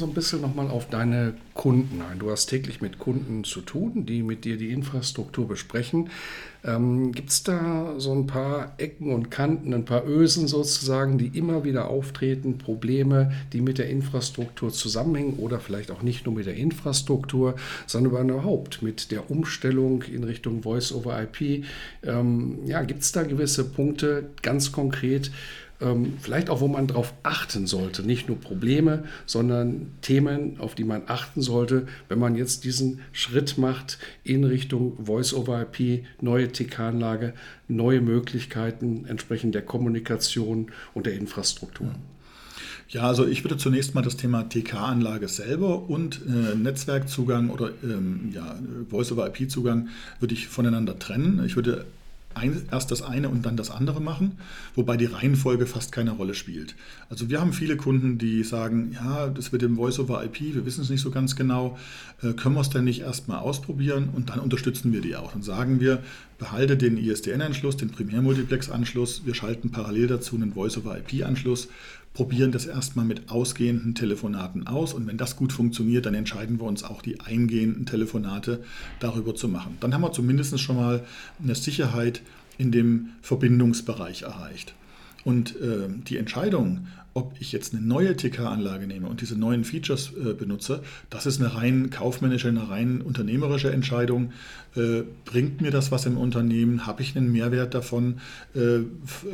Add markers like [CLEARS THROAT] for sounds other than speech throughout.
So ein bisschen nochmal auf deine Kunden ein. Du hast täglich mit Kunden zu tun, die mit dir die Infrastruktur besprechen. Ähm, Gibt es da so ein paar Ecken und Kanten, ein paar Ösen sozusagen, die immer wieder auftreten, Probleme, die mit der Infrastruktur zusammenhängen oder vielleicht auch nicht nur mit der Infrastruktur, sondern überhaupt mit der Umstellung in Richtung Voice-over-IP? Ähm, ja, Gibt es da gewisse Punkte ganz konkret, vielleicht auch, wo man darauf achten sollte. Nicht nur Probleme, sondern Themen, auf die man achten sollte, wenn man jetzt diesen Schritt macht in Richtung Voice-over-IP, neue TK-Anlage, neue Möglichkeiten entsprechend der Kommunikation und der Infrastruktur. Ja, also ich würde zunächst mal das Thema TK-Anlage selber und äh, Netzwerkzugang oder ähm, ja, Voice-over-IP-Zugang würde ich voneinander trennen. Ich würde ein, erst das eine und dann das andere machen, wobei die Reihenfolge fast keine Rolle spielt. Also wir haben viele Kunden, die sagen, ja, das mit dem Voice-over-IP, wir wissen es nicht so ganz genau, äh, können wir es denn nicht erstmal ausprobieren und dann unterstützen wir die auch. Dann sagen wir, behalte den ISDN-Anschluss, den Primär-Multiplex-Anschluss, wir schalten parallel dazu einen Voice-over-IP-Anschluss, probieren das erstmal mit ausgehenden Telefonaten aus und wenn das gut funktioniert, dann entscheiden wir uns auch die eingehenden Telefonate darüber zu machen. Dann haben wir zumindest schon mal eine Sicherheit in dem Verbindungsbereich erreicht. Und äh, die Entscheidung, ob ich jetzt eine neue TK-Anlage nehme und diese neuen Features äh, benutze, das ist eine rein kaufmännische, eine rein unternehmerische Entscheidung. Äh, bringt mir das was im Unternehmen? Habe ich einen Mehrwert davon? Äh,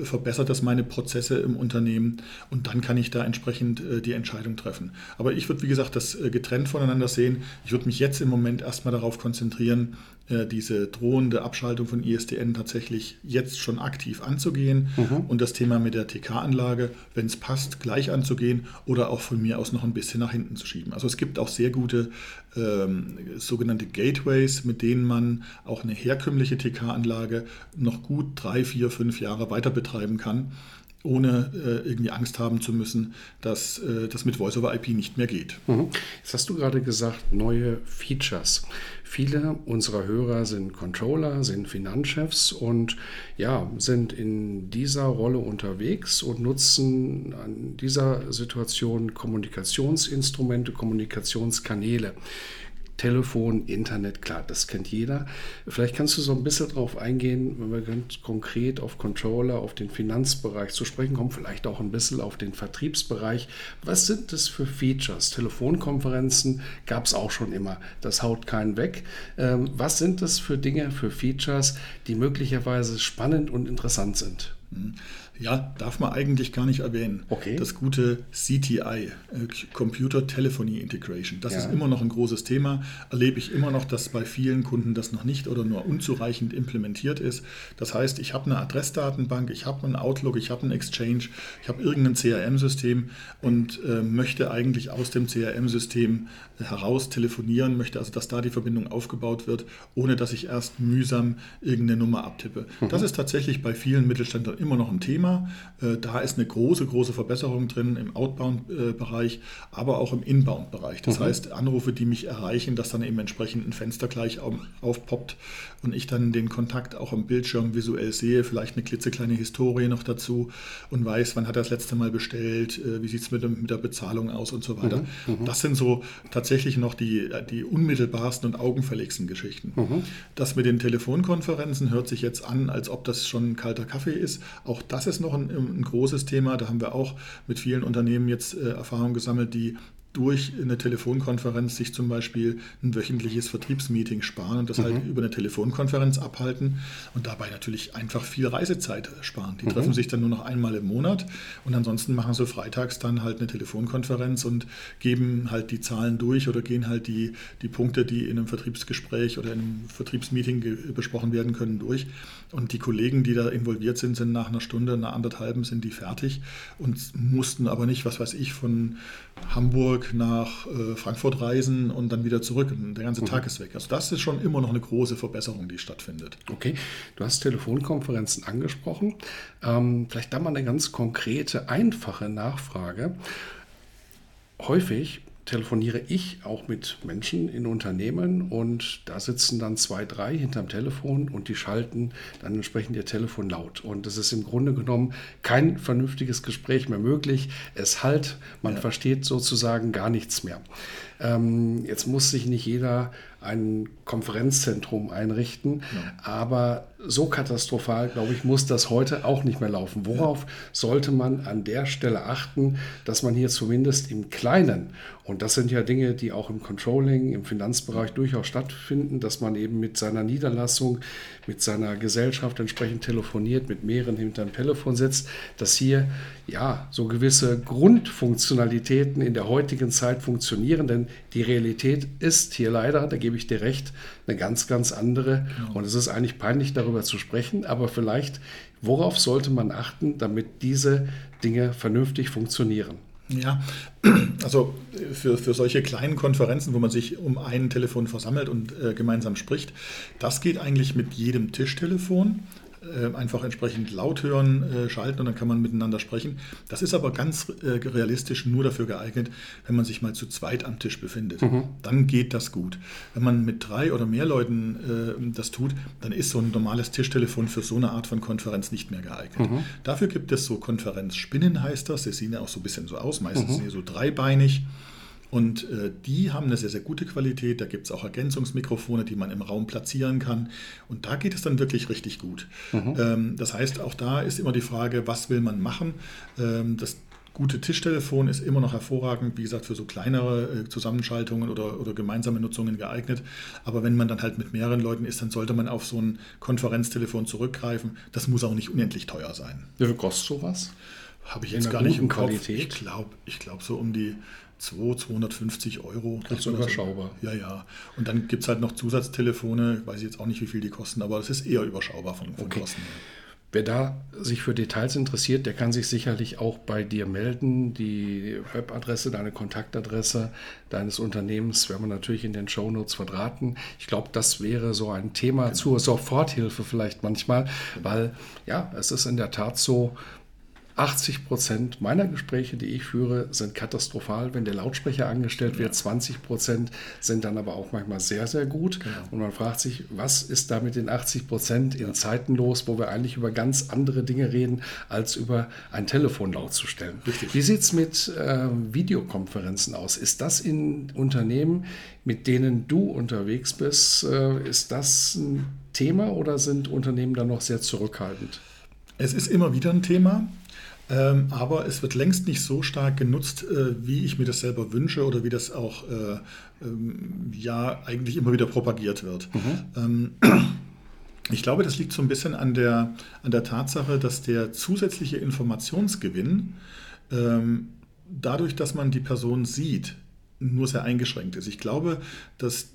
verbessert das meine Prozesse im Unternehmen? Und dann kann ich da entsprechend äh, die Entscheidung treffen. Aber ich würde, wie gesagt, das äh, getrennt voneinander sehen. Ich würde mich jetzt im Moment erstmal darauf konzentrieren, diese drohende Abschaltung von ISDN tatsächlich jetzt schon aktiv anzugehen mhm. und das Thema mit der TK-Anlage, wenn es passt, gleich anzugehen oder auch von mir aus noch ein bisschen nach hinten zu schieben. Also es gibt auch sehr gute ähm, sogenannte Gateways, mit denen man auch eine herkömmliche TK-Anlage noch gut drei, vier, fünf Jahre weiter betreiben kann ohne äh, irgendwie Angst haben zu müssen, dass äh, das mit Voice-over-IP nicht mehr geht. Mhm. Jetzt hast du gerade gesagt, neue Features. Viele unserer Hörer sind Controller, sind Finanzchefs und ja, sind in dieser Rolle unterwegs und nutzen an dieser Situation Kommunikationsinstrumente, Kommunikationskanäle. Telefon, Internet, klar, das kennt jeder. Vielleicht kannst du so ein bisschen darauf eingehen, wenn wir ganz konkret auf Controller, auf den Finanzbereich zu sprechen kommen, vielleicht auch ein bisschen auf den Vertriebsbereich. Was sind das für Features? Telefonkonferenzen gab es auch schon immer. Das haut keinen weg. Ähm, was sind das für Dinge, für Features, die möglicherweise spannend und interessant sind? Mhm. Ja, darf man eigentlich gar nicht erwähnen. Okay. Das gute CTI, äh, Computer Telephony Integration. Das ja. ist immer noch ein großes Thema. Erlebe ich immer noch, dass bei vielen Kunden das noch nicht oder nur unzureichend implementiert ist. Das heißt, ich habe eine Adressdatenbank, ich habe einen Outlook, ich habe einen Exchange, ich habe irgendein CRM-System und äh, möchte eigentlich aus dem CRM-System äh, heraus telefonieren, möchte also, dass da die Verbindung aufgebaut wird, ohne dass ich erst mühsam irgendeine Nummer abtippe. Mhm. Das ist tatsächlich bei vielen Mittelständlern immer noch ein Thema. Thema. Äh, da ist eine große, große Verbesserung drin im Outbound-Bereich, aber auch im Inbound-Bereich. Das mhm. heißt, Anrufe, die mich erreichen, dass dann eben entsprechend ein Fenster gleich aufpoppt und ich dann den Kontakt auch am Bildschirm visuell sehe, vielleicht eine klitzekleine Historie noch dazu und weiß, wann hat er das letzte Mal bestellt, äh, wie sieht es mit, mit, der Bezahlung aus und so weiter. Mhm. mhm. Das sind so tatsächlich noch die, die unmittelbarsten und augenfälligsten Geschichten. Mhm. Das mit den Telefonkonferenzen hört sich jetzt an, als ob das schon ein kalter Kaffee ist. Auch das ist noch ein, ein großes Thema. Da haben wir auch mit vielen Unternehmen jetzt äh, Erfahrung gesammelt, die durch eine Telefonkonferenz sich zum Beispiel ein wöchentliches Vertriebsmeeting sparen und das halt mhm. halt über eine Telefonkonferenz abhalten und dabei natürlich einfach viel Reisezeit sparen. Die mhm. treffen sich dann nur noch einmal im Monat und ansonsten machen sie freitags dann halt eine Telefonkonferenz und geben halt die Zahlen durch oder gehen halt die, die Punkte, die in einem Vertriebsgespräch oder in einem Vertriebsmeeting besprochen werden können, durch. Und die Kollegen, die da involviert sind, sind nach einer Stunde, einer anderthalben sind die fertig und mussten aber nicht, was weiß ich, von Hamburg nach äh, Frankfurt reisen und dann wieder zurück. Und der ganze mhm. Tag ist weg. Also das ist schon immer noch eine große Verbesserung, die stattfindet. Okay, du hast Telefonkonferenzen angesprochen. Ähm, vielleicht da mal eine ganz konkrete, einfache Nachfrage. Häufig telefoniere ich auch mit Menschen in Unternehmen und da sitzen dann zwei, drei hinterm Telefon und die schalten dann entsprechend ihr Telefon laut. Und es ist im Grunde genommen kein vernünftiges Gespräch mehr möglich. Es halt, man ja. versteht sozusagen gar nichts mehr. Ähm, jetzt muss sich nicht jeder ein Konferenzzentrum einrichten, ja. aber so katastrophal, glaube ich, muss das heute auch nicht mehr laufen. Worauf ja. sollte man an der Stelle achten, dass man hier zumindest im Kleinen, und das sind ja Dinge, die auch im Controlling, im Finanzbereich durchaus stattfinden, dass man eben mit seiner Niederlassung, mit seiner Gesellschaft entsprechend telefoniert, mit mehreren hinterm Telefon sitzt, dass hier ja so gewisse Grundfunktionalitäten in der heutigen Zeit funktionieren, denn die Realität ist hier leider, da gebe ich dir recht, eine ganz, ganz andere. Und es ist eigentlich peinlich, darüber zu sprechen, aber vielleicht, worauf sollte man achten, damit diese Dinge vernünftig funktionieren? Ja, [CLEARS THROAT] also für, für solche kleinen Konferenzen, wo man sich um ein Telefon versammelt und äh, gemeinsam spricht, das geht eigentlich mit jedem Tischtelefon. Äh, einfach entsprechend laut hören, äh, schalten und dann kann man miteinander sprechen. Das ist aber ganz äh, realistisch nur dafür geeignet, wenn man sich mal zu zweit am Tisch befindet. Mhm. Dann geht das gut. Wenn man mit drei oder mehr Leuten das tut, dann ist so ein normales Tischtelefon für so eine Art von Konferenz nicht mehr geeignet. Mhm. Dafür gibt es so Konferenzspinnen, heißt das. Sie sehen ja auch so ein bisschen so aus. Meistens mhm. sind sie so dreibeinig. Und äh, die haben eine sehr, sehr gute Qualität. Da gibt es auch Ergänzungsmikrofone, die man im Raum platzieren kann. Und da geht es dann wirklich richtig gut. Mhm. Ähm, das heißt, auch da ist immer die Frage, was will man machen? Ähm, das gute Tischtelefon ist immer noch hervorragend, wie gesagt, für so kleinere äh, Zusammenschaltungen oder, oder gemeinsame Nutzungen geeignet. Aber wenn man dann halt mit mehreren Leuten ist, dann sollte man auf so ein Konferenztelefon zurückgreifen. Das muss auch nicht unendlich teuer sein. Wie viel kostet sowas? Habe ich jetzt gar nicht im Kopf. Qualität? Ich glaube, ich glaub so um die 2, 250 Euro. Das ist überschaubar. Ja, ja. Und dann gibt es halt noch Zusatztelefone, weiß ich jetzt auch nicht, wie viel die kosten, aber das ist eher überschaubar von, von okay. Kosten. Wer da sich für Details interessiert, der kann sich sicherlich auch bei dir melden. Die Webadresse, deine Kontaktadresse deines Unternehmens werden wir natürlich in den Shownotes verdrahten. Ich glaube, das wäre so ein Thema genau. zur Soforthilfe vielleicht manchmal, weil ja, es ist in der Tat so, 80 Prozent meiner Gespräche, die ich führe, sind katastrophal, wenn der Lautsprecher angestellt ja. wird. 20 Prozent sind dann aber auch manchmal sehr, sehr gut. Genau. Und man fragt sich, was ist da mit den 80 Prozent in Zeiten los, wo wir eigentlich über ganz andere Dinge reden, als über ein Telefon laut zu stellen. Richtig. Wie sieht es mit äh, Videokonferenzen aus? Ist das in Unternehmen, mit denen du unterwegs bist, äh, ist das ein Thema oder sind Unternehmen da noch sehr zurückhaltend? Es ist immer wieder ein Thema. Ähm, aber es wird längst nicht so stark genutzt, äh, wie ich mir das selber wünsche oder wie das auch äh, ähm, ja eigentlich immer wieder propagiert wird. Mhm. Ähm, ich glaube, das liegt so ein bisschen an der, an der Tatsache, dass der zusätzliche Informationsgewinn ähm, dadurch, dass man die Person sieht, nur sehr eingeschränkt ist. Ich glaube, dass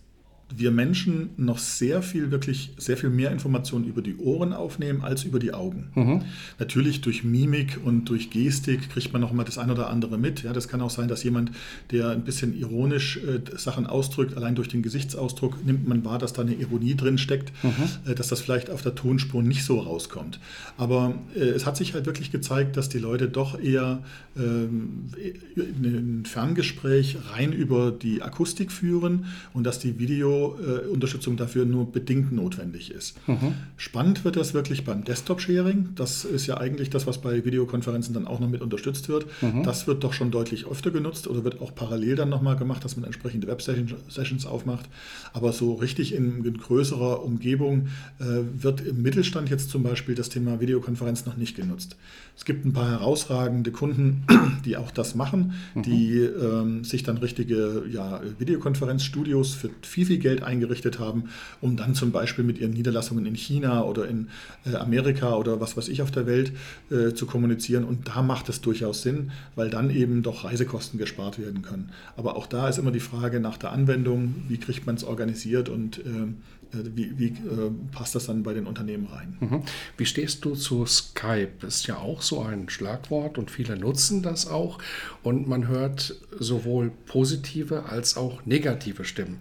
wir Menschen noch sehr viel, wirklich sehr viel mehr Informationen über die Ohren aufnehmen als über die Augen. Mhm. Natürlich durch Mimik und durch Gestik kriegt man noch mal das ein oder andere mit. Ja, das kann auch sein, dass jemand, der ein bisschen ironisch äh, Sachen ausdrückt, allein durch den Gesichtsausdruck nimmt man wahr, dass da eine Ironie drin steckt, mhm. äh, dass das vielleicht auf der Tonspur nicht so rauskommt. Aber äh, es hat sich halt wirklich gezeigt, dass die Leute doch eher ähm, ein Ferngespräch rein über die Akustik führen und dass die Video Video-Unterstützung dafür nur bedingt notwendig ist. Mhm. Spannend wird das wirklich beim Desktop-Sharing. Das ist ja eigentlich das, was bei Videokonferenzen dann auch noch mit unterstützt wird. Mhm. Das wird doch schon deutlich öfter genutzt oder wird auch parallel dann nochmal gemacht, dass man entsprechende Web-Sessions aufmacht. Aber so richtig in, in größerer Umgebung äh, wird im Mittelstand jetzt zum Beispiel das Thema Videokonferenz noch nicht genutzt. Es gibt ein paar herausragende Kunden, [CLEARS THROAT] die auch das machen, mhm. die ähm, sich dann richtige ja, Videokonferenzstudios für viel, viel Geld eingerichtet haben, um dann zum Beispiel mit ihren Niederlassungen in China oder in äh, Amerika oder was weiß ich auf der Welt äh, zu kommunizieren. Und da macht es durchaus Sinn, weil dann eben doch Reisekosten gespart werden können. Aber auch da ist immer die Frage nach der Anwendung, wie kriegt man es organisiert und äh, äh, wie, wie äh, passt das dann bei den Unternehmen rein? Mhm. Wie stehst du zu Skype? Ist ja auch so ein Schlagwort und viele nutzen das auch. Und man hört sowohl positive als auch negative Stimmen.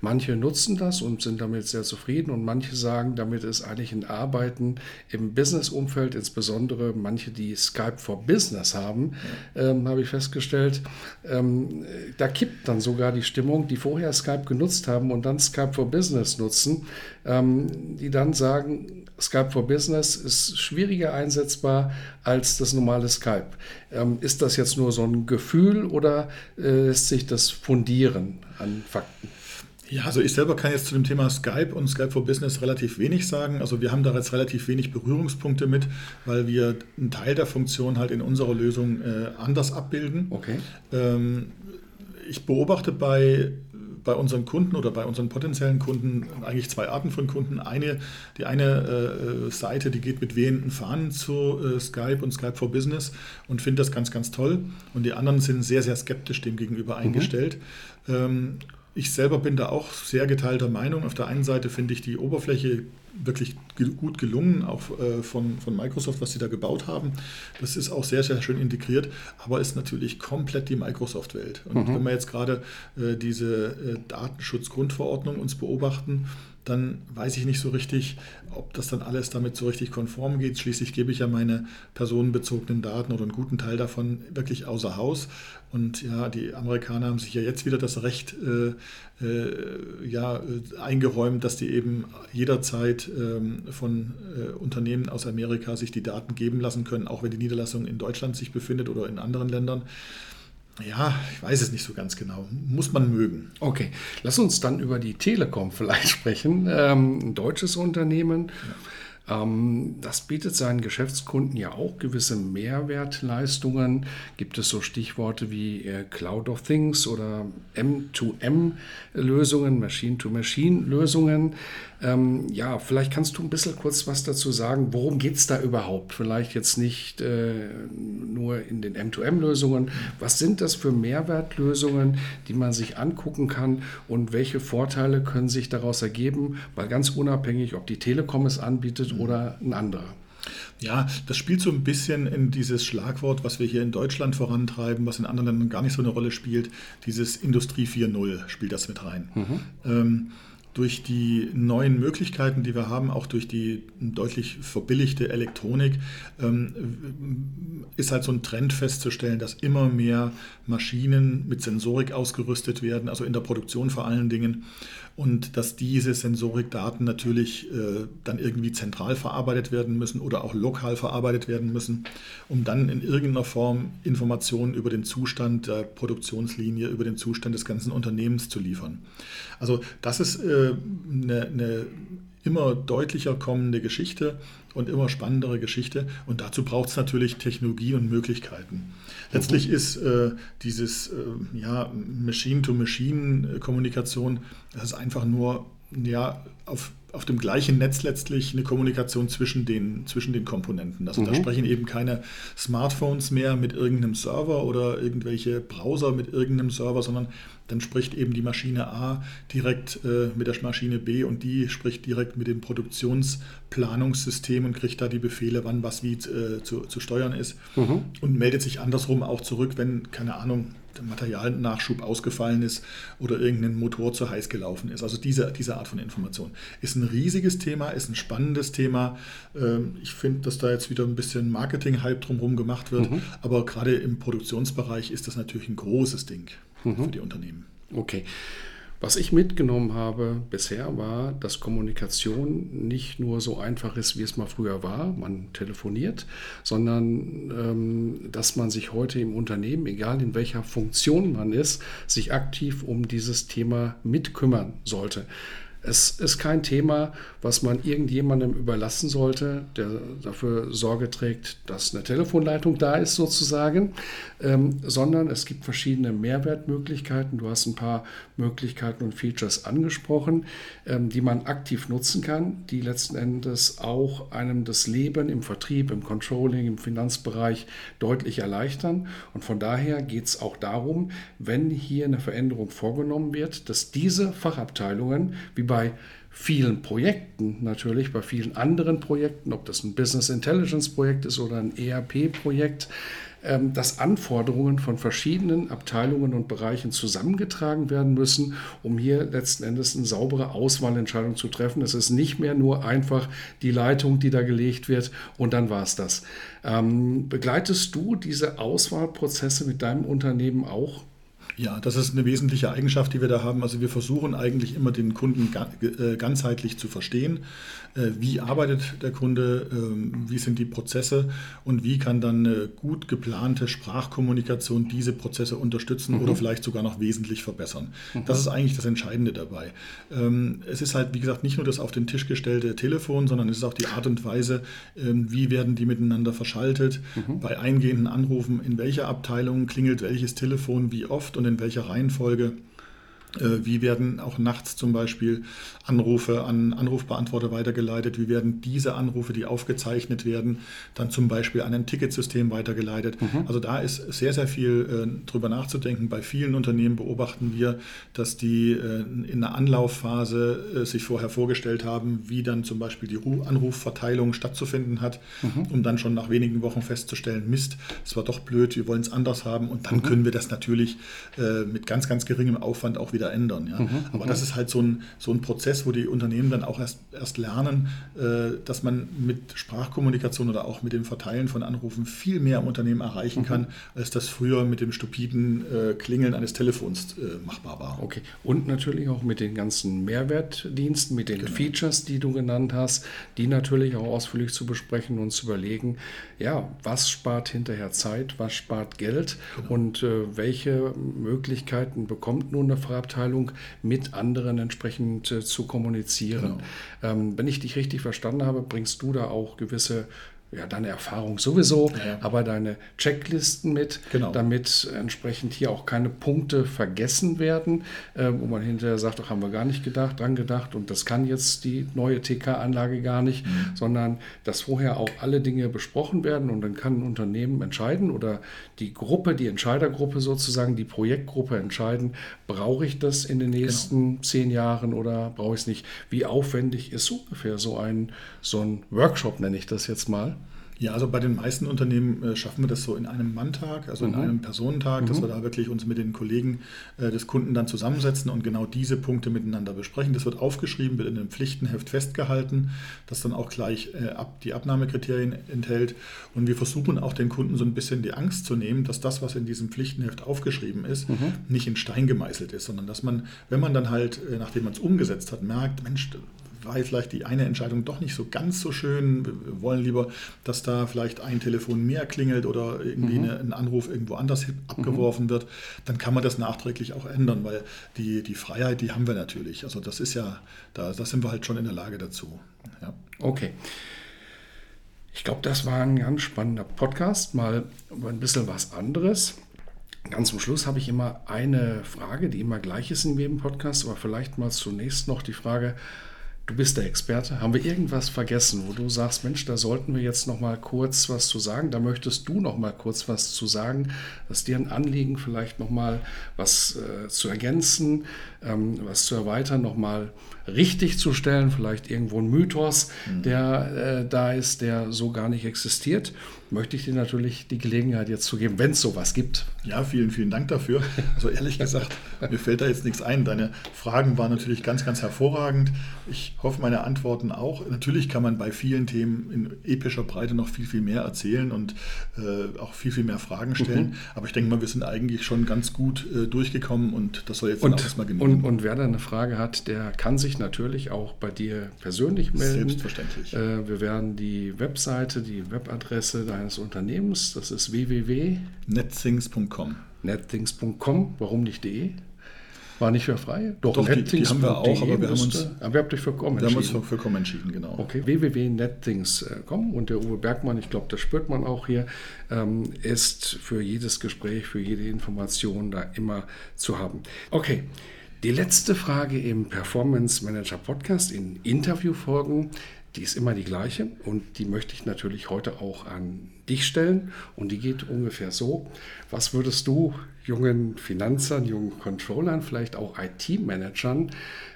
Manche nutzen das und sind damit sehr zufrieden und manche sagen, damit ist eigentlich ein Arbeiten im Business-Umfeld, insbesondere manche, die Skype for Business haben, ähm, habe ich festgestellt, ähm, da kippt dann sogar die Stimmung, die vorher Skype genutzt haben und dann Skype for Business nutzen, ähm, die dann sagen, Skype for Business ist schwieriger einsetzbar als das normale Skype. Ähm, ist das jetzt nur so ein Gefühl oder äh, lässt sich das fundieren an Fakten? Ja, also ich selber kann jetzt zu dem Thema Skype und Skype for Business relativ wenig sagen. Also wir haben da jetzt relativ wenig Berührungspunkte mit, weil wir einen Teil der Funktion halt in unserer Lösung äh, anders abbilden. Okay. Ähm, ich beobachte bei bei unseren Kunden oder bei unseren potenziellen Kunden eigentlich zwei Arten von Kunden. Eine, die eine äh, Seite, die geht mit wehenden Fahnen zu äh, Skype und Skype for Business und findet das ganz, ganz toll. Und die anderen sind sehr, sehr skeptisch dem gegenüber mhm. eingestellt. Mhm. Ähm, ich selber bin da auch sehr geteilter Meinung. Auf der einen Seite finde ich die Oberfläche wirklich gut gelungen, auch äh, von, von Microsoft, was sie da gebaut haben. Das ist auch sehr, sehr schön integriert, aber ist natürlich komplett die Microsoft-Welt. Und mhm. wenn wir jetzt gerade äh, diese äh, Datenschutzgrundverordnung uns beobachten, dann weiß ich nicht so richtig, ob das dann alles damit so richtig konform geht. Schließlich gebe ich ja meine personenbezogenen Daten oder einen guten Teil davon wirklich außer Haus. Und ja, die Amerikaner haben sich ja jetzt wieder das Recht äh, äh, ja, eingeräumt, dass die eben jederzeit ähm, von äh, Unternehmen aus Amerika sich die Daten geben lassen können, auch wenn die Niederlassung in Deutschland sich befindet oder in anderen Ländern. Ja, ich weiß es nicht so ganz genau. Muss man mögen. Okay, lass uns dann über die Telekom vielleicht sprechen. Ähm, ein deutsches Unternehmen. Ja. Ähm, das bietet seinen Geschäftskunden ja auch gewisse Mehrwertleistungen. Gibt es so Stichworte wie äh, Cloud of Things oder M2M-Lösungen, Machine-to-Machine-Lösungen. Ähm, ja, vielleicht kannst du ein bisschen kurz was dazu sagen. Worum geht es da überhaupt? Vielleicht jetzt nicht äh, nur in den M2M-Lösungen. Was sind das für Mehrwertlösungen, die man sich angucken kann und welche Vorteile können sich daraus ergeben? Weil ganz unabhängig, ob die Telekom es anbietet mhm. oder ein anderer. Ja, das spielt so ein bisschen in dieses Schlagwort, was wir hier in Deutschland vorantreiben, was in anderen Ländern gar nicht so eine Rolle spielt. Dieses Industrie 4.0 spielt das mit rein. Mhm. Ähm, durch die neuen Möglichkeiten, die wir haben, auch durch die deutlich verbilligte Elektronik, ähm, ist halt so ein Trend festzustellen, dass immer mehr Maschinen mit Sensorik ausgerüstet werden, also in der Produktion vor allen Dingen, und dass diese Sensorikdaten natürlich äh, dann irgendwie zentral verarbeitet werden müssen oder auch lokal verarbeitet werden müssen, um dann in irgendeiner Form Informationen über den Zustand der Produktionslinie, über den Zustand des ganzen Unternehmens zu liefern. Also das ist äh, eine, eine immer deutlicher kommende Geschichte und immer spannendere Geschichte. Und dazu braucht es natürlich Technologie und Möglichkeiten. Letztlich mhm. ist äh, dieses äh, ja, Machine-to-Machine-Kommunikation, das ist einfach nur ja, auf auf dem gleichen Netz letztlich eine Kommunikation zwischen den, zwischen den Komponenten. Also mhm. da sprechen eben keine Smartphones mehr mit irgendeinem Server oder irgendwelche Browser mit irgendeinem Server, sondern dann spricht eben die Maschine A direkt äh, mit der Maschine B und die spricht direkt mit dem Produktionsplanungssystem und kriegt da die Befehle, wann was wie äh, zu, zu steuern ist mhm. und meldet sich andersrum auch zurück, wenn, keine Ahnung, Materialnachschub ausgefallen ist oder irgendein Motor zu heiß gelaufen ist. Also diese, diese Art von Information ist ein riesiges Thema, ist ein spannendes Thema. Ähm, ich finde, dass da jetzt wieder ein bisschen Marketing-Hype drumherum gemacht wird, mhm. aber gerade im Produktionsbereich ist das natürlich ein großes Ding mhm. für die Unternehmen. Okay. Was ich mitgenommen habe bisher war, dass Kommunikation nicht nur so einfach ist, wie es mal früher war, man telefoniert, sondern ähm, dass man sich heute im Unternehmen, egal in welcher Funktion man ist, sich aktiv um dieses Thema mitkümmern sollte. Es ist kein Thema, was man irgendjemandem überlassen sollte, der dafür Sorge trägt, dass eine Telefonleitung da ist sozusagen, ähm, sondern es gibt verschiedene Mehrwertmöglichkeiten. Du hast ein paar Möglichkeiten und Features angesprochen, ähm, die man aktiv nutzen kann, die letzten Endes auch einem das Leben im Vertrieb, im Controlling, im Finanzbereich deutlich erleichtern. Und von daher geht es auch darum, wenn hier eine Veränderung vorgenommen wird, dass diese Fachabteilungen wie bei vielen Projekten natürlich, bei vielen anderen Projekten, ob das ein Business Intelligence Projekt ist oder ein ERP-Projekt, ähm, dass Anforderungen von verschiedenen Abteilungen und Bereichen zusammengetragen werden müssen, um hier letzten Endes eine saubere Auswahlentscheidung zu treffen. Es ist nicht mehr nur einfach die Leitung, die da gelegt wird und dann war es das. Ähm, begleitest du diese Auswahlprozesse mit deinem Unternehmen auch? Ja, das ist eine wesentliche Eigenschaft, die wir da haben. Also wir versuchen eigentlich immer den Kunden äh, ganzheitlich zu verstehen. Äh, wie arbeitet der Kunde, ähm, wie sind die Prozesse und wie kann dann eine gut geplante Sprachkommunikation diese Prozesse unterstützen mhm. oder vielleicht sogar noch wesentlich verbessern. Mhm. Das ist eigentlich das Entscheidende dabei. Ähm, es ist halt, wie gesagt, nicht nur das auf den Tisch gestellte Telefon, sondern es ist auch die Art und Weise, ähm, wie werden die miteinander verschaltet, mhm. bei eingehenden Anrufen, in welcher Abteilung klingelt welches Telefon, wie oft und in welcher Reihenfolge. Äh, wie werden auch nachts zum Beispiel Anrufe an Anrufbeantworter weitergeleitet? Wie werden diese Anrufe, die aufgezeichnet werden, dann zum Beispiel an ein Ticketsystem weitergeleitet? Mhm. Also da ist sehr, sehr viel äh, drüber nachzudenken. Bei vielen Unternehmen beobachten wir, dass die äh, in der Anlaufphase äh, sich vorher vorgestellt haben, wie dann zum Beispiel die Ru Anrufverteilung stattzufinden hat, mhm. um dann schon nach wenigen Wochen festzustellen, Mist, es war doch blöd, wir wollen es anders haben. Und dann mhm. können wir das natürlich äh, mit ganz, ganz geringem Aufwand auch wieder wieder ändern. Ja? Mhm, Aber das ist halt so ein, so ein Prozess, wo die Unternehmen dann auch erst, erst lernen, äh, dass man mit Sprachkommunikation oder auch mit dem Verteilen von Anrufen viel mehr im Unternehmen erreichen mhm. kann, als das früher mit dem stupiden äh, Klingeln eines Telefons äh, machbar war. Okay. Und natürlich auch mit den ganzen Mehrwertdiensten, mit den genau. Features, die du genannt hast, die natürlich auch ausführlich zu besprechen und zu überlegen, ja, was spart hinterher Zeit, was spart Geld genau. und äh, welche Möglichkeiten bekommt nun eine Frage Abteilung mit anderen entsprechend äh, zu kommunizieren. Genau. Ähm, wenn ich dich richtig verstanden habe, bringst du da auch gewisse ja, deine Erfahrung sowieso, ja. aber deine Checklisten mit, genau. damit entsprechend hier auch keine Punkte vergessen werden, äh, wo man hinterher sagt, ach, haben wir gar nicht gedacht, dran gedacht und das kann jetzt die neue TK-Anlage gar nicht, mhm. sondern dass vorher auch alle Dinge besprochen werden und dann kann ein Unternehmen entscheiden oder die Gruppe, die Entscheidergruppe sozusagen, die Projektgruppe entscheiden, brauche ich das in den genau. nächsten genau. zehn Jahren oder brauche ich es nicht? Wie aufwendig ist ungefähr so ein, so ein Workshop, nenne ich das jetzt mal? Ja, also bei den meisten Unternehmen äh, schaffen wir das so in einem Manntag, also mhm. in einem Personentag, mhm. dass wir da wirklich uns mit den Kollegen äh, des Kunden dann zusammensetzen und genau diese Punkte miteinander besprechen. Das wird aufgeschrieben, wird in einem Pflichtenheft festgehalten, das dann auch gleich äh, ab, die Abnahmekriterien enthält. Und wir versuchen auch den Kunden so ein bisschen die Angst zu nehmen, dass das, was in diesem Pflichtenheft aufgeschrieben ist, mhm. nicht in Stein gemeißelt ist, sondern dass man, wenn man dann halt, äh, nachdem man es umgesetzt hat, merkt, Mensch, war vielleicht die eine Entscheidung doch nicht so ganz so schön. Wir wollen lieber, dass da vielleicht ein Telefon mehr klingelt oder irgendwie mhm. eine, ein Anruf irgendwo anders abgeworfen mhm. wird, dann kann man das nachträglich auch ändern, weil die, die Freiheit, die haben wir natürlich. Also das ist ja, da, da sind wir halt schon in der Lage dazu. Ja. Okay. Ich glaube, das war ein ganz spannender Podcast, mal ein bisschen was anderes. Ganz zum Schluss habe ich immer eine Frage, die immer gleich ist in jedem Podcast, aber vielleicht mal zunächst noch die Frage, Du bist der Experte. Haben wir irgendwas vergessen, wo du sagst, Mensch, da sollten wir jetzt noch mal kurz was zu sagen. Da möchtest du noch mal kurz was zu sagen, dass dir ein Anliegen vielleicht noch mal was äh, zu ergänzen, ähm, was zu erweitern, noch mal richtig zu stellen, vielleicht irgendwo ein Mythos, mhm. der äh, da ist, der so gar nicht existiert möchte ich dir natürlich die Gelegenheit jetzt zu geben, wenn es sowas gibt. Ja, vielen, vielen Dank dafür. [LAUGHS] Also ehrlich gesagt, mir fällt da jetzt nichts ein. Deine Fragen waren natürlich ganz, ganz hervorragend. Ich hoffe, meine Antworten auch. Natürlich kann man bei vielen Themen in epischer Breite noch viel, viel mehr erzählen und äh, auch viel, viel mehr Fragen stellen. Mhm. Aber ich denke mal, wir sind eigentlich schon ganz gut äh, durchgekommen und das soll jetzt und, auch erstmal genügen. Und, und, wer da eine Frage hat, der kann sich natürlich auch bei dir persönlich melden. Selbstverständlich. Äh, wir werden die Webseite, die Webadresse deines Unternehmens, das ist www.netthings.com. Netthings.com, warum nicht de? War nicht für frei? Doch, Doch die, die, haben wir auch, aber wir haben uns, aber wir habt euch für Com entschieden. Wir haben uns für, für Com entschieden, genau. Okay, www.netthings.com und der Uwe Bergmann, ich glaube, das spürt man auch hier, ähm, ist für jedes Gespräch, für jede Information da immer zu haben. Okay, die letzte Frage im Performance Manager Podcast in Interviewfolgen die ist immer die gleiche und die möchte ich natürlich heute auch an dich stellen. Und die geht ungefähr so. Was würdest du jungen Finanzern, jungen Controllern, vielleicht auch IT-Managern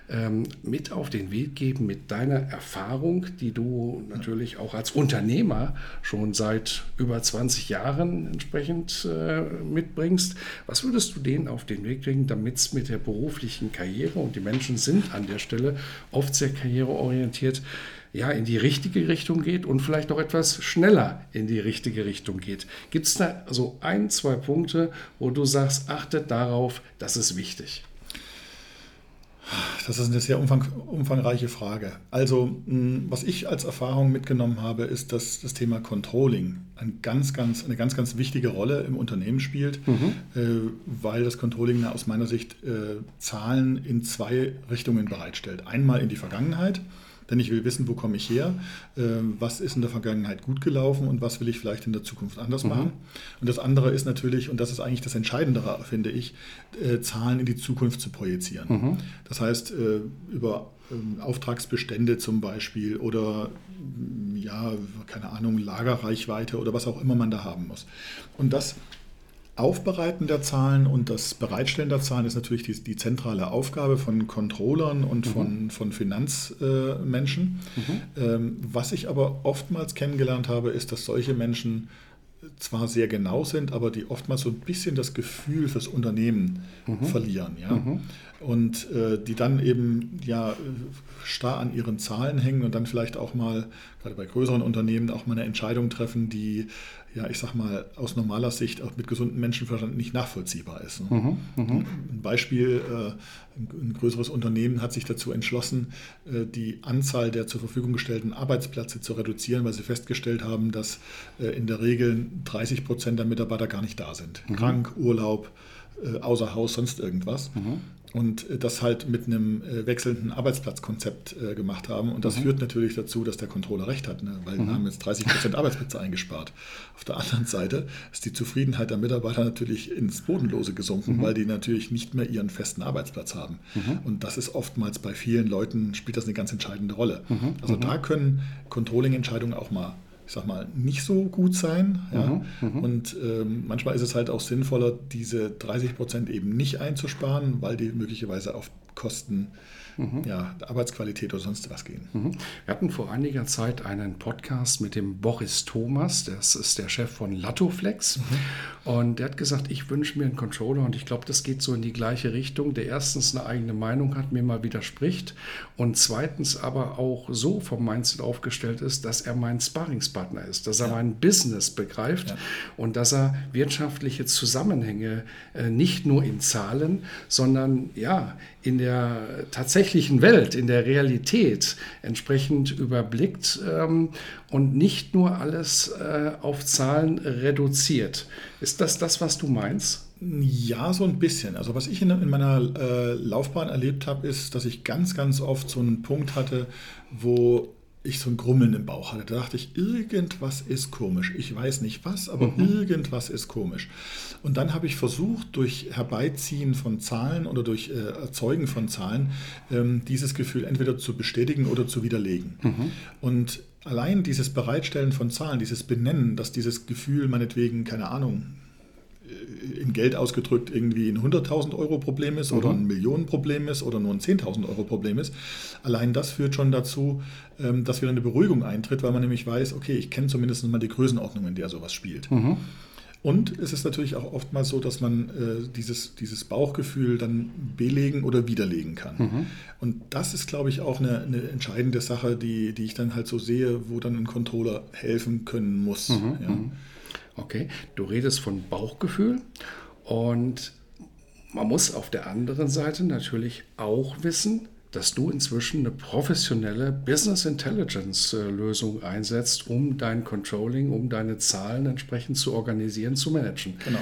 ähm, mit auf den Weg geben mit deiner Erfahrung, die du natürlich auch als Unternehmer schon seit über 20 Jahren entsprechend äh, mitbringst. Was würdest du denen auf den Weg bringen, damit es mit der beruflichen Karriere und die Menschen sind an der Stelle oft sehr karriereorientiert, ja, in die richtige Richtung geht und vielleicht auch etwas schneller in die richtige Richtung geht. Gibt es da so ein, zwei Punkte, wo du sagst, achtet darauf, das ist wichtig? Das ist eine sehr umfang, umfangreiche Frage. Also, was ich als Erfahrung mitgenommen habe, ist, dass das Thema Controlling ein ganz, ganz, eine ganz, ganz wichtige Rolle im Unternehmen spielt, mhm. Äh, weil das Controlling aus meiner Sicht äh, Zahlen in zwei Richtungen bereitstellt. Einmal in die Vergangenheit, denn ich will wissen, wo komme ich her, äh, was ist in der Vergangenheit gut gelaufen und was will ich vielleicht in der Zukunft anders mhm. machen. Und das andere ist natürlich, und das ist eigentlich das Entscheidendere, finde ich, äh, Zahlen in die Zukunft zu projizieren. Mhm. Das heißt, äh, über ähm, Auftragsbestände zum Beispiel oder ja, keine Ahnung, Lagerreichweite oder was auch immer man da haben muss. Und das Aufbereiten der Zahlen und das Bereitstellen der Zahlen ist natürlich die, die zentrale Aufgabe von Controllern und mhm. von, von Finanzmenschen. Äh, mhm. ähm, was ich aber oftmals kennengelernt habe, ist, dass solche Menschen zwar sehr genau sind, aber die oftmals so ein bisschen das Gefühl fürs Unternehmen mhm. verlieren. Ja? Mhm. Und äh, die dann eben ja starr an ihren Zahlen hängen und dann vielleicht auch mal, gerade bei größeren Unternehmen, auch mal eine Entscheidung treffen, die ja, ich sag mal, aus normaler Sicht auch mit gesundem Menschenverstand nicht nachvollziehbar ist. Ne? Mhm, mh. Ein Beispiel, äh, ein größeres Unternehmen hat sich dazu entschlossen, äh, die Anzahl der zur Verfügung gestellten Arbeitsplätze zu reduzieren, weil sie festgestellt haben, dass äh, in der Regel 30 Prozent der Mitarbeiter gar nicht da sind. Mhm. Krank, Urlaub, außer Haus, sonst irgendwas. Mhm und äh, das halt mit einem äh, wechselnden Arbeitsplatzkonzept äh, gemacht haben. Und das mhm. führt natürlich dazu, dass der Controller recht hat, ne? weil mhm. wir haben jetzt 30 Prozent Arbeitsplätze eingespart. Auf der anderen Seite ist die Zufriedenheit der Mitarbeiter natürlich ins Bodenlose gesunken, mhm. weil die natürlich nicht mehr ihren festen Arbeitsplatz haben. Mhm. Und das ist oftmals bei vielen Leuten, spielt das eine ganz entscheidende Rolle. Mhm. Also mhm. da können Controlling-Entscheidungen auch mal ich sag mal, nicht so gut sein. Ja? Mhm, mhm, und ähm, manchmal ist es halt auch sinnvoller, diese 30 Prozent eben nicht einzusparen, weil die möglicherweise auf Kosten mhm. ja, Arbeitsqualität oder sonst was gehen. Mhm. Wir hatten vor einiger Zeit einen Podcast mit dem Boris Thomas, das ist der Chef von Lattoflex. Mhm. Und der hat gesagt, ich wünsche mir einen Controller und ich glaube, das geht so in die gleiche Richtung, der erstens eine eigene Meinung hat, mir mal widerspricht und zweitens aber auch so vom Mindset aufgestellt ist, dass er mein Sparringspartner ist, dass er ja. mein Business begreift ja. und dass er wirtschaftliche Zusammenhänge äh, nicht nur in Zahlen, sondern ja, in der tatsächlichen Welt, in der Realität entsprechend überblickt ähm, und nicht nur alles äh, auf Zahlen reduziert. Ist das das, was du meinst? Ja, so ein bisschen. Also was ich in, in meiner äh, Laufbahn erlebt habe, ist, dass ich ganz, ganz oft so einen Punkt hatte, wo ich so ein Grummeln im Bauch hatte. Da dachte ich, irgendwas ist komisch. Ich weiß nicht was, aber mhm. irgendwas ist komisch. Und dann habe ich versucht, durch Herbeiziehen von Zahlen oder durch äh, Erzeugen von Zahlen, ähm, dieses Gefühl entweder zu bestätigen oder zu widerlegen. Mhm. Und allein dieses Bereitstellen von Zahlen, dieses Benennen, dass dieses Gefühl meinetwegen, keine Ahnung, äh, in Geld ausgedrückt irgendwie ein 100.000 Euro Problem ist mhm. oder ein Millionenproblem ist oder nur ein 10.000 Euro Problem ist. Allein das führt schon dazu, ähm, dass wieder eine Beruhigung eintritt, weil man nämlich weiß, okay, ich kenne zumindest mal die Größenordnung, in der sowas spielt. Mhm. Und es ist natürlich auch oftmals so, dass man äh, dieses, dieses Bauchgefühl dann belegen oder widerlegen kann. Mhm. Und das ist, glaube ich, auch eine, eine, entscheidende Sache, die, die ich dann halt so sehe, wo dann ein Controller helfen können muss. Mhm. Ja. Mhm. Okay, du redest von Bauchgefühl und man muss auf der anderen Seite natürlich auch wissen, dass du inzwischen eine professionelle Business Intelligence äh, Lösung einsetzt, um dein Controlling, um deine Zahlen entsprechend zu organisieren, zu managen. Genau.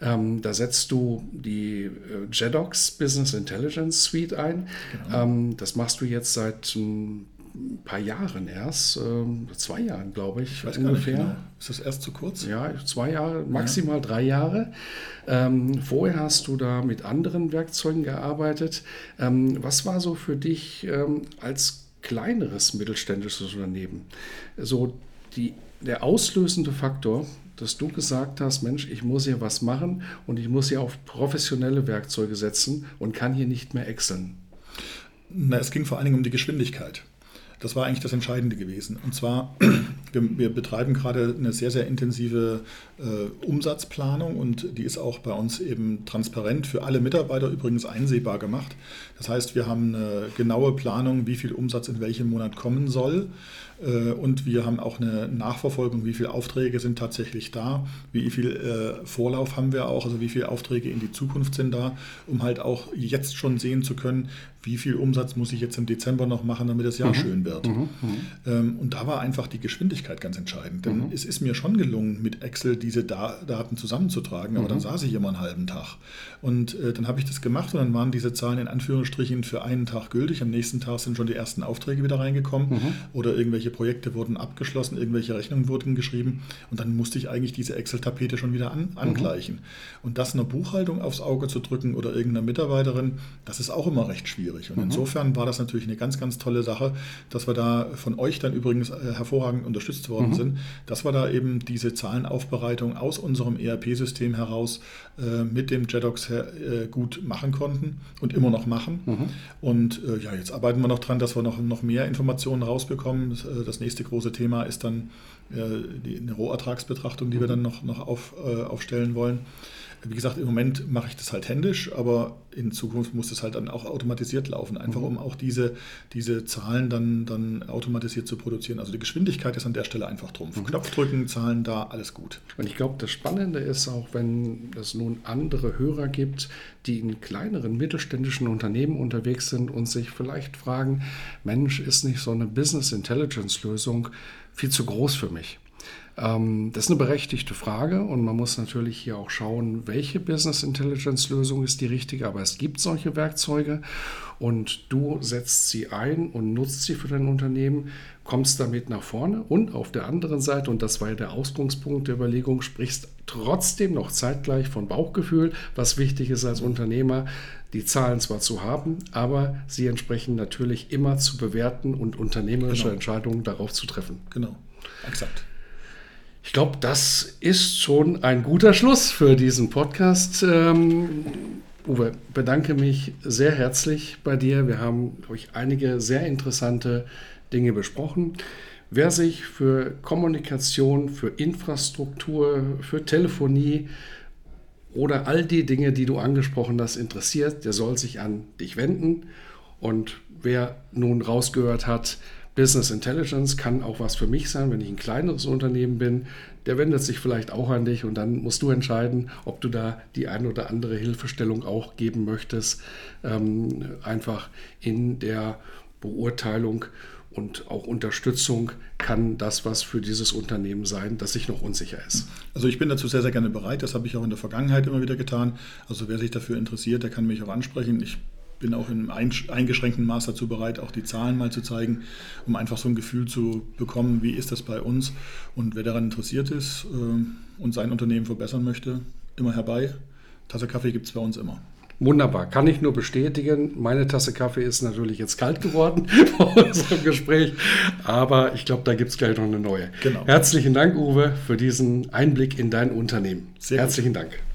Ähm, da setzt du die äh, JEDOX Business Intelligence Suite ein. Genau. Ähm, das machst du jetzt seit ein ein paar Jahren erst, ähm, zwei Jahren, glaube ich, ich ungefähr. Genau. Ist das erst zu kurz? Ja, zwei Jahre, maximal ja. drei Jahre. Ähm, vorher hast du da mit anderen Werkzeugen gearbeitet. Ähm, was war so für dich ähm, als kleineres mittelständisches Unternehmen so die, der auslösende Faktor, dass du gesagt hast, Mensch, ich muss hier was machen und ich muss hier auf professionelle Werkzeuge setzen und kann hier nicht mehr exceln? Na, es ging vor allen Dingen um die Geschwindigkeit. Das war eigentlich das Entscheidende gewesen. Und zwar, [CLEARS THROAT] wir, wir betreiben gerade eine sehr, sehr intensive äh, Umsatzplanung und die ist auch bei uns eben transparent für alle Mitarbeiter übrigens einsehbar gemacht. Das heißt, wir haben eine genaue Planung, wie viel Umsatz in welchem Monat kommen soll. Äh, und wir haben auch eine Nachverfolgung, wie viele Aufträge sind tatsächlich da, wie viel äh, Vorlauf haben wir auch, also wie viele Aufträge in die Zukunft sind da, um halt auch jetzt schon sehen zu können, wie viel Umsatz muss ich jetzt im Dezember noch machen, damit das Jahr mhm. schön wird. Mhm. Mhm. Ähm, und da war einfach die Geschwindigkeit ganz entscheidend. Denn mhm. es ist mir schon gelungen, mit Excel diese Daten zusammenzutragen, aber dann mhm. saß ich immer einen halben Tag. Und äh, dann habe ich das gemacht und dann waren diese Zahlen in Anführungsstrichen für einen Tag gültig. Am nächsten Tag sind schon die ersten Aufträge wieder reingekommen oder irgendwelche Projekte wurden abgeschlossen, irgendwelche Rechnungen wurden geschrieben und dann musste ich eigentlich diese Excel-Tapete schon wieder an, angleichen. Und das einer Buchhaltung aufs Auge zu drücken oder irgendeiner Mitarbeiterin, das ist auch immer recht schwierig. Und mhm. insofern war das natürlich eine ganz, ganz tolle Sache, dass wir da von euch dann übrigens äh, hervorragend unterstützt worden mhm. sind, dass wir da eben diese Zahlenaufbereitung aus unserem ERP-System heraus äh, mit dem JEDOX äh, gut machen konnten und immer noch machen. Mhm. Und äh, ja, jetzt arbeiten wir noch dran, dass wir noch, noch mehr Informationen rausbekommen. Das, äh, das nächste große Thema ist dann äh, die, eine Rohertragsbetrachtung, die wir mhm. dann noch, noch auf, aufstellen wollen. Wie gesagt, im Moment mache ich das halt händisch, aber in Zukunft muss das halt dann auch automatisiert laufen, einfach mhm. um auch diese, diese Zahlen dann, dann automatisiert zu produzieren. Also die Geschwindigkeit ist an der Stelle einfach Trumpf. Mhm. Knopf drücken, Zahlen da, alles gut. Und ich glaube, das Spannende ist auch, wenn es nun andere Hörer gibt, die in kleineren mittelständischen Unternehmen unterwegs sind und sich vielleicht fragen, Mensch, ist nicht so eine Business Intelligence Lösung viel zu groß für mich? Ähm, das ist eine berechtigte Frage und man muss natürlich hier auch schauen, welche Business Intelligence Lösung ist die richtige. Aber es gibt solche Werkzeuge und du setzt sie ein und nutzt sie für dein Unternehmen, kommst damit nach vorne und auf der anderen Seite, und das war ja der Ausgangspunkt der Überlegung, sprichst trotzdem noch zeitgleich von Bauchgefühl, was wichtig ist als Unternehmer, die Zahlen zwar zu haben, aber sie entsprechend natürlich immer zu bewerten und unternehmerische genau. Entscheidungen darauf zu treffen. Genau, exakt. Ich glaube, das ist schon ein guter Schluss für diesen Podcast. Ähm, Uwe, bedanke mich sehr herzlich bei dir. Wir haben, glaube ich, einige sehr interessante Dinge besprochen. Wer sich für Kommunikation, für Infrastruktur, für Telefonie oder all die Dinge, die du angesprochen hast, interessiert, der soll sich an dich wenden. Und wer nun rausgehört hat, Business Intelligence kann auch was für mich sein, wenn ich ein kleineres Unternehmen bin. Der wendet sich vielleicht auch an dich und dann musst du entscheiden, ob du da die ein oder andere Hilfestellung auch geben möchtest. Ähm, einfach in der Beurteilung und auch Unterstützung kann das was für dieses Unternehmen sein, das sich noch unsicher ist. Also ich bin dazu sehr, sehr gerne bereit. Das habe ich auch in der Vergangenheit immer wieder getan. Also wer sich dafür interessiert, der kann mich auch ansprechen. Ich bin auch in eingeschränkten Maß dazu bereit, auch die Zahlen mal zu zeigen, um einfach so ein Gefühl zu bekommen, wie ist das bei uns. Und wer daran interessiert ist äh, und sein Unternehmen verbessern möchte, immer herbei. Tasse Kaffee gibt es bei uns immer. Wunderbar, kann ich nur bestätigen. Meine Tasse Kaffee ist natürlich jetzt kalt geworden [LAUGHS] vor unserem Gespräch, aber ich glaube, da gibt es gleich noch eine neue. Genau. Herzlichen Dank, Uwe, für diesen Einblick in dein Unternehmen. Sehr Herzlichen gut. Dank.